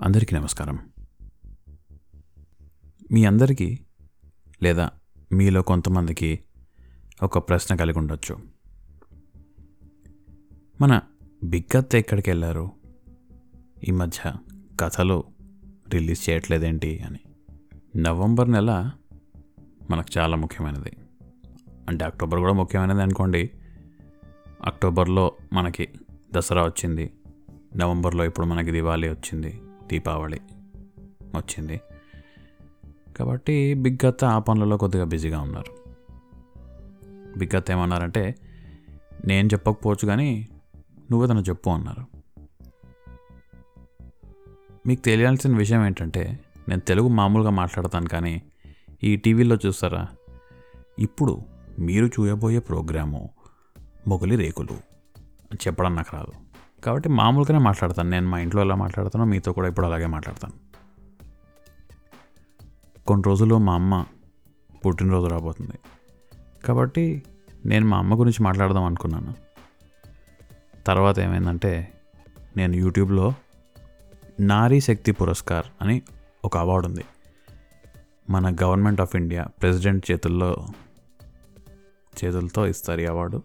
అందరికీ నమస్కారం. మీ అందరికీ లేదా మీలో కొంతమందికి ఒక ప్రశ్న కలిగి ఉండొచ్చు. మన బిగ్గత్ ఎక్కడికి వెళ్ళారు? ఈ మధ్య కథలు రిలీజ్ చేయట్లేదేంటి అని. నవంబర్ నెల మనకు చాలా ముఖ్యమైనది. అంటే అక్టోబర్ కూడా ముఖ్యమైనది అనుకోండి. అక్టోబర్లో మనకి దసరా వచ్చింది. నవంబర్లో ఇప్పుడు మనకి దివాళీ వచ్చింది. దీపావళి వచ్చింది. కాబట్టి బిగ్గత్త ఆ పనులలో కొద్దిగా బిజీగా ఉన్నారు. బిగ్గత్త ఏమన్నారంటే నేను చెప్పకపోవచ్చు కానీ నువ్వు తన చెప్పు అన్నారు. మీకు తెలియాల్సిన విషయం ఏంటంటే నేను తెలుగు మామూలుగా మాట్లాడతాను కానీ ఈ టీవీలో చూస్తారా? ఇప్పుడు మీరు చూయబోయే ప్రోగ్రాము మొగలి రేకులు. చెప్పడం నాకు రాదు. కాబట్టి మామూలుగానే మాట్లాడతాను. నేను మా ఇంట్లో ఎలా మాట్లాడతానో మీతో కూడా ఇప్పుడు అలాగే మాట్లాడతాను. కొన్ని రోజుల్లో మా అమ్మ పుట్టినరోజు రాబోతుంది. కాబట్టి నేను మా అమ్మ గురించి మాట్లాడదాం అనుకున్నాను. తర్వాత ఏమైందంటే నేను యూట్యూబ్లో నారీ శక్తి పురస్కార్ అని ఒక అవార్డు ఉంది. మన గవర్నమెంట్ ఆఫ్ ఇండియా ప్రెసిడెంట్ చేతుల్లో చేతులతో ఇస్తారు ఈ అవార్డు.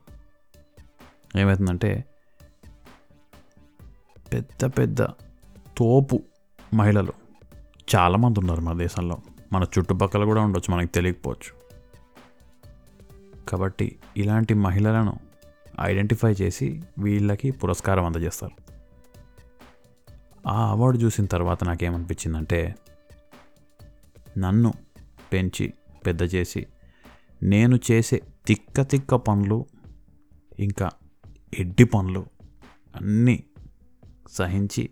ఏమవుతుందంటే పెద్ద పెద్ద తోపు మహిళలు చాలామంది ఉన్నారు మన దేశంలో. మన చుట్టుపక్కల కూడా ఉండొచ్చు మనకి తెలియకపోవచ్చు. కాబట్టి ఇలాంటి మహిళలను ఐడెంటిఫై చేసి వీళ్ళకి పురస్కారం అందజేస్తారు. ఆ అవార్డు చూసిన తర్వాత నాకేమనిపించిందంటే నన్ను పెంచి పెద్ద చేసి నేను చేసే తిక్క తిక్క పనులు ఇంకా ఎడ్డి పనులు అన్నీ సహించి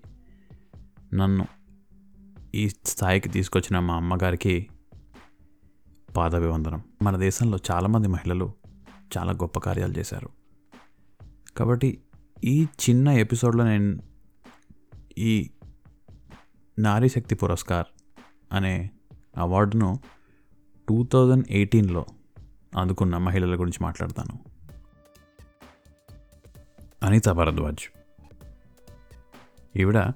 నన్ను ఈ స్థాయికి తీసుకొచ్చిన మా అమ్మగారికి పాదాభివందనం. మన దేశంలో చాలామంది మహిళలు చాలా గొప్ప కార్యాలు చేశారు. కాబట్టి ఈ చిన్న ఎపిసోడ్లో నేను ఈ నారీ శక్తి పురస్కార్ అనే అవార్డును టూ థౌజండ్ ఎయిటీన్లో అందుకున్న మహిళల గురించి మాట్లాడతాను. అనిత భరద్వాజ్ ఈవిడ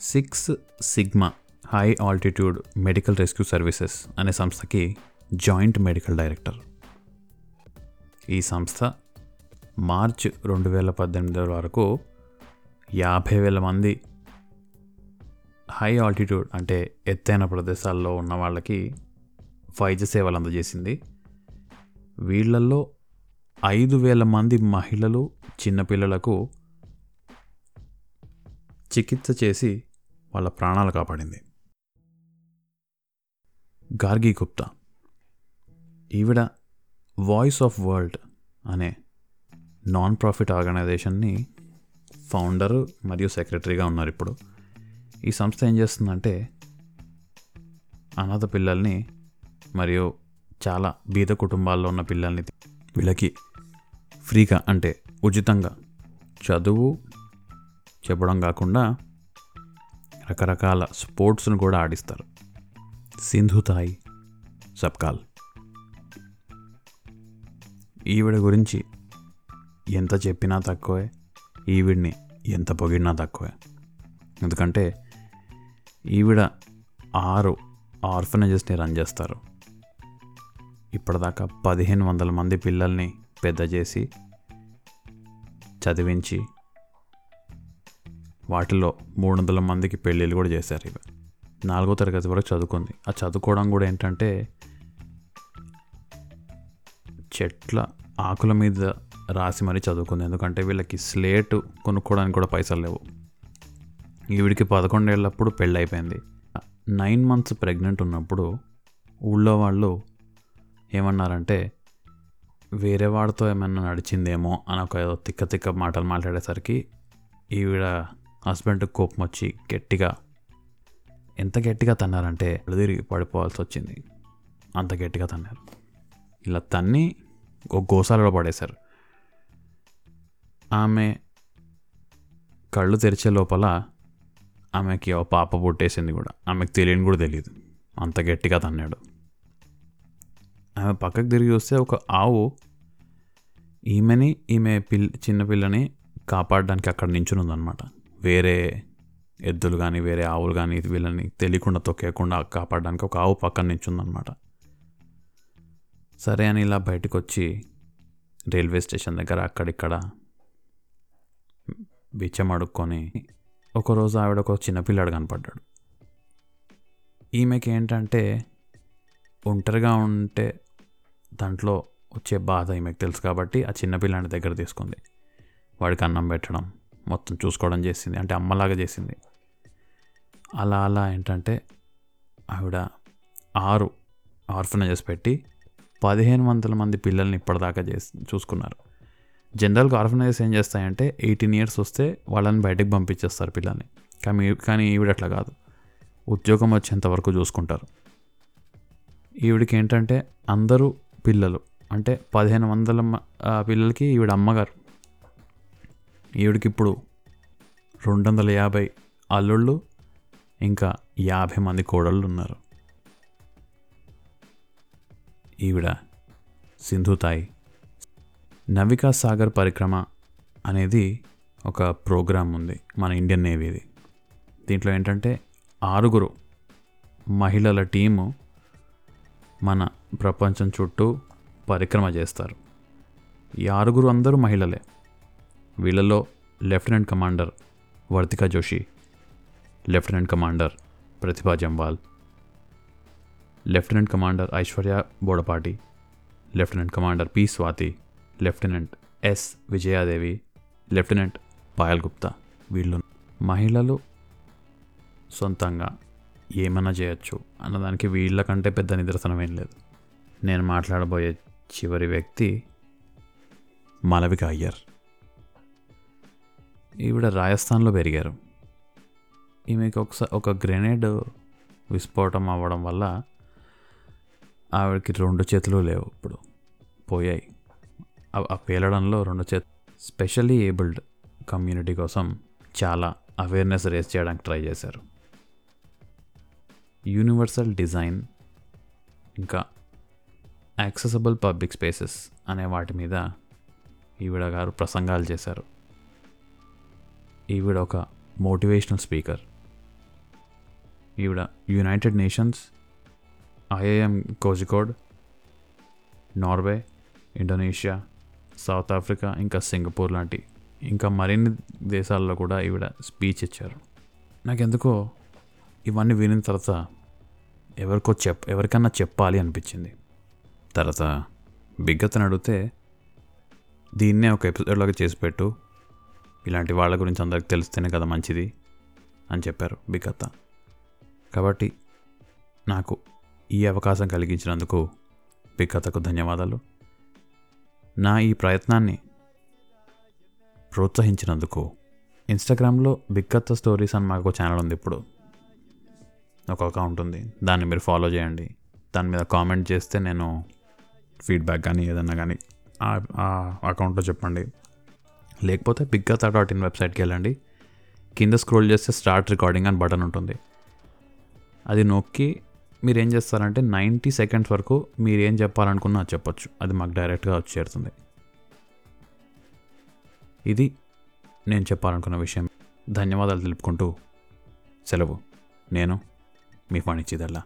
Six Sigma high altitude medical rescue services అనే సంస్థకి జాయింట్ మెడికల్ డైరెక్టర్ ఈ సంస్థ మార్చ్ రెండు వేల పద్దెనిమిది వరకు యాభై వేల మంది హై ఆల్టిట్యూడ్ అంటే ఎత్తైన ప్రదేశాల్లో ఉన్న వాళ్ళకి వైద్య సేవలు అందజేసింది. వీళ్ళల్లో ఐదు వేల మంది మహిళలు చిన్నపిల్లలకు చికిత్స చేసి వాళ్ళ ప్రాణాలు కాపాడింది. గార్గి గుప్తా. ఈవిడ వాయిస్ ఆఫ్ వరల్డ్ అనే నాన్ ప్రాఫిట్ ఆర్గనైజేషన్ని ఫౌండర్ మరియు సెక్రటరీగా ఉన్నారు ఇప్పుడు. ఈ సంస్థ ఏం చేస్తుందంటే అనాథ పిల్లల్ని మరియు చాలా బీద కుటుంబాల్లో ఉన్న పిల్లల్ని వీళ్ళకి ఫ్రీగా అంటే ఉచితంగా చదువు చెప్పడం కాకుండా రకరకాల స్పోర్ట్స్ను కూడా ఆడిస్తారు. సింధుతాయి సబ్కాల్. ఈవిడ గురించి ఎంత చెప్పినా తక్కువే ఈవిడ్ని ఎంత పొగిడినా తక్కువే. ఎందుకంటే ఈవిడ ఆరు ఆర్ఫనేజెస్ని రన్ చేస్తారు. ఇప్పటిదాకా పదిహేను వందల మంది పిల్లల్ని పెద్ద చేసి చదివించి వాటిలో మూడు వందల మందికి పెళ్ళిళ్ళు కూడా చేశారు ఇవి నాలుగో తరగతి వరకు చదువుకుంది. ఆ చదువుకోవడం కూడా ఏంటంటే చెట్ల ఆకుల మీద రాసి మరీ చదువుకుంది. ఎందుకంటే వీళ్ళకి స్లేటు కొనుక్కోవడానికి కూడా పైసలు లేవు. ఈవిడికి పదకొండేళ్ళప్పుడు పెళ్ళి అయిపోయింది. నైన్ మంత్స్ ప్రెగ్నెంట్ ఉన్నప్పుడు ఊళ్ళో వాళ్ళు ఏమన్నారంటే వేరే వాడితో ఏమైనా నడిచిందేమో అని ఒక ఏదో తిక్క తిక్క మాటలు మాట్లాడేసరికి ఈవిడ హస్బెండ్ కోపం వచ్చి గట్టిగా ఎంత గట్టిగా తన్నారంటే తిరిగి పడిపోవాల్సి వచ్చింది. అంత గట్టిగా తన్నారు. ఇలా తన్ని ఒక గోసాలలో పడేశారు. ఆమె కళ్ళు తెరిచే లోపల ఆమెకి ఓ పాప పుట్టేసింది కూడా. ఆమెకు తెలియని కూడా తెలియదు అంత గట్టిగా తన్నాడు. ఆమె పక్కకు తిరిగి వస్తే ఒక ఆవు ఈమెని ఈమె పిల్ చిన్నపిల్లని కాపాడడానికి అక్కడ నించుని ఉందన్నమాట వేరే ఎద్దులు కానీ వేరే ఆవులు కానీ వీళ్ళని తెలియకుండా తొక్కేయకుండా కాపాడడానికి ఒక ఆవు పక్కన నించుందనమాట సరే అని ఇలా బయటకు వచ్చి రైల్వే స్టేషన్ దగ్గర అక్కడిక్కడ బిచ్చం అడుక్కొని ఒకరోజు ఆవిడ ఒక చిన్నపిల్లాడు కనపడ్డాడు. ఈమెకి ఏంటంటే ఒంటరిగా ఉంటే దాంట్లో వచ్చే బాధ ఈమెకు తెలుసు కాబట్టి ఆ చిన్నపిల్లాడి దగ్గర తీసుకుంది. వాడికి అన్నం పెట్టడం మొత్తం చూసుకోవడం చేసింది. అంటే అమ్మలాగా చేసింది. అలా అలా ఏంటంటే ఆవిడ ఆరు ఆర్ఫనైజెస్ పెట్టి పదిహేను వందల మంది పిల్లల్ని ఇప్పటిదాకా చేసి చూసుకున్నారు. జనరల్గా ఆర్ఫనైజెస్ ఏం చేస్తాయంటే ఎయిటీన్ ఇయర్స్ వస్తే వాళ్ళని బయటకు పంపించేస్తారు పిల్లల్ని. కానీ కానీ ఈవిడ అట్లా కాదు. ఉద్యోగం వచ్చేంత వరకు చూసుకుంటారు. ఈవిడికి ఏంటంటే అందరూ పిల్లలు. అంటే పదిహేను వందల పిల్లలకి ఈవిడ అమ్మగారు. ఈవిడికి ఇప్పుడు రెండు వందల యాభై అల్లుళ్ళు ఇంకా యాభై మంది కోడళ్ళు ఉన్నారు. ఈవిడ సింధుతాయి నవికా సాగర్ పరిక్రమ అనేది ఒక ప్రోగ్రాం ఉంది మన ఇండియన్ నేవీది. దీంట్లో ఏంటంటే ఆరుగురు మహిళల టీము మన ప్రపంచం చుట్టూ పరిక్రమ చేస్తారు. ఈ ఆరుగురు అందరూ మహిళలే. వీళ్ళలో lieutenant commander Vartika Joshi lieutenant commander Pratibha Jamwal lieutenant commander Aishwarya Bodapati lieutenant commander P Swathi lieutenant S Vijayadevi lieutenant Payal Gupta. వీళ్ళు మహిళలు సొంతంగా ఏమైనా చేయొచ్చు అన్నదానికి వీళ్ళకంటే పెద్ద నిదర్శనం ఏం లేదు. నేను మాట్లాడబోయే చివరి వ్యక్తి మాలవిక అయ్యర్ ఈవిడ రాజస్థాన్లో పెరిగారు. ఈమెకి ఒకసారి ఒక గ్రెనేడ్ విస్ఫోటం అవ్వడం వల్ల ఆవిడకి రెండు చేతులు లేవు ఇప్పుడు. పోయాయి. ఆ- ఆ పేలడంలో రెండు చేతు స్పెషల్లీ ఏబుల్డ్ కమ్యూనిటీ కోసం చాలా అవేర్నెస్ రేస్ చేయడానికి ట్రై చేశారు. యూనివర్సల్ డిజైన్ ఇంకా యాక్సెసబుల్ పబ్లిక్ స్పేసెస్ అనే వాటి మీద ఈవిడ గారు ప్రసంగాలు చేశారు. ఈవిడ ఒక మోటివేషనల్ స్పీకర్ ఈవిడ United Nations IIM Kozhikode Norway Indonesia South Africa ఇంకా సింగపూర్ లాంటి ఇంకా మరిన్ని దేశాల్లో కూడా ఈవిడ స్పీచ్ ఇచ్చారు. నాకెందుకో ఇవన్నీ వినిన తర్వాత ఎవరికో చెప్ ఎవరికన్నా చెప్పాలి అనిపించింది. తర్వాత బిగ్గతను అడిగితే దీన్నే ఒక ఎపిసోడ్లాగా చేసి పెట్టు. ఇలాంటి వాళ్ళ గురించి అందరికి తెలిస్తేనే కదా మంచిది అని చెప్పారు బిగ్గత్త. కాబట్టి నాకు ఈ అవకాశం కలిగించినందుకు బిగ్గతకు ధన్యవాదాలు. నా ఈ ప్రయత్నాన్ని ప్రోత్సహించినందుకు ఇన్స్టాగ్రామ్లో బిగ్గత్త స్టోరీస్ అని మాకు ఒక ఛానల్ ఉంది ఇప్పుడు. ఒక అకౌంట్ ఉంది. దాన్ని మీరు ఫాలో చేయండి. దాని మీద కామెంట్ చేస్తే నేను ఫీడ్బ్యాక్ కానీ ఏదన్నా కానీ ఆ అకౌంట్లో చెప్పండి. లేకపోతే బిగ్గత డాట్ ఇన్ వెబ్సైట్కి వెళ్ళండి. కింద స్క్రోల్ చేస్తే స్టార్ట్ రికార్డింగ్ అని బటన్ ఉంటుంది. అది నొక్కి మీరు ఏం చేస్తారంటే నైంటీ సెకండ్స్ వరకు మీరు ఏం చెప్పాలనుకున్నా అది చెప్పొచ్చు. అది మాకు డైరెక్ట్గా వచ్చి చేరుతుంది. ఇది నేను చెప్పాలనుకున్న విషయం. ధన్యవాదాలు తెలుపుకుంటూ సెలవు. నేను మీ ఫణిచ్చిదల్లా